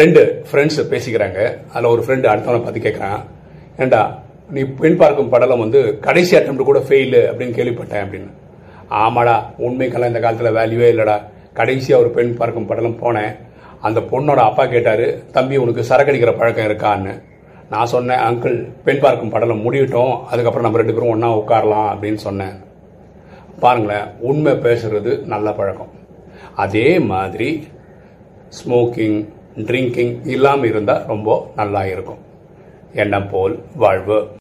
ரெண்டு ஃப்ரெண்ட்ஸ் பேசிக்கிறாங்க. அதில் ஒரு ஃப்ரெண்டு அடுத்தவனை பார்த்து கேட்குறான் ஏண்டா நீ பெண் பார்க்கும் படலம் வந்து கடைசி அட்டம் கூட ஃபெயிலு அப்படின்னு கேள்விப்பட்டேன் அப்படின்னு. ஆமாடா உண்மைக்கெல்லாம் இந்த காலத்தில் வேல்யூவே இல்லைடா. கடைசியாக ஒரு பெண் பார்க்கும் படலம் போனேன். அந்த பொண்ணோட அப்பா கேட்டார் தம்பி உனக்கு சரக்கடிக்கிற பழக்கம் இருக்கான்னு. நான் சொன்னேன் அங்கிள் பெண் பார்க்கும் படலம் முடியட்டும். அதுக்கப்புறம் நம்ம ரெண்டு பேரும் ஒன்றா உட்காரலாம் அப்படின்னு சொன்னேன். பாருங்களேன் உண்மை பேசுறது நல்ல பழக்கம். அதே மாதிரி ஸ்மோக்கிங் ட்ரிங்கிங் இல்லாமல் இருந்தால் ரொம்ப நல்லா இருக்கும். எண்ணம் போல் வாழ்வு.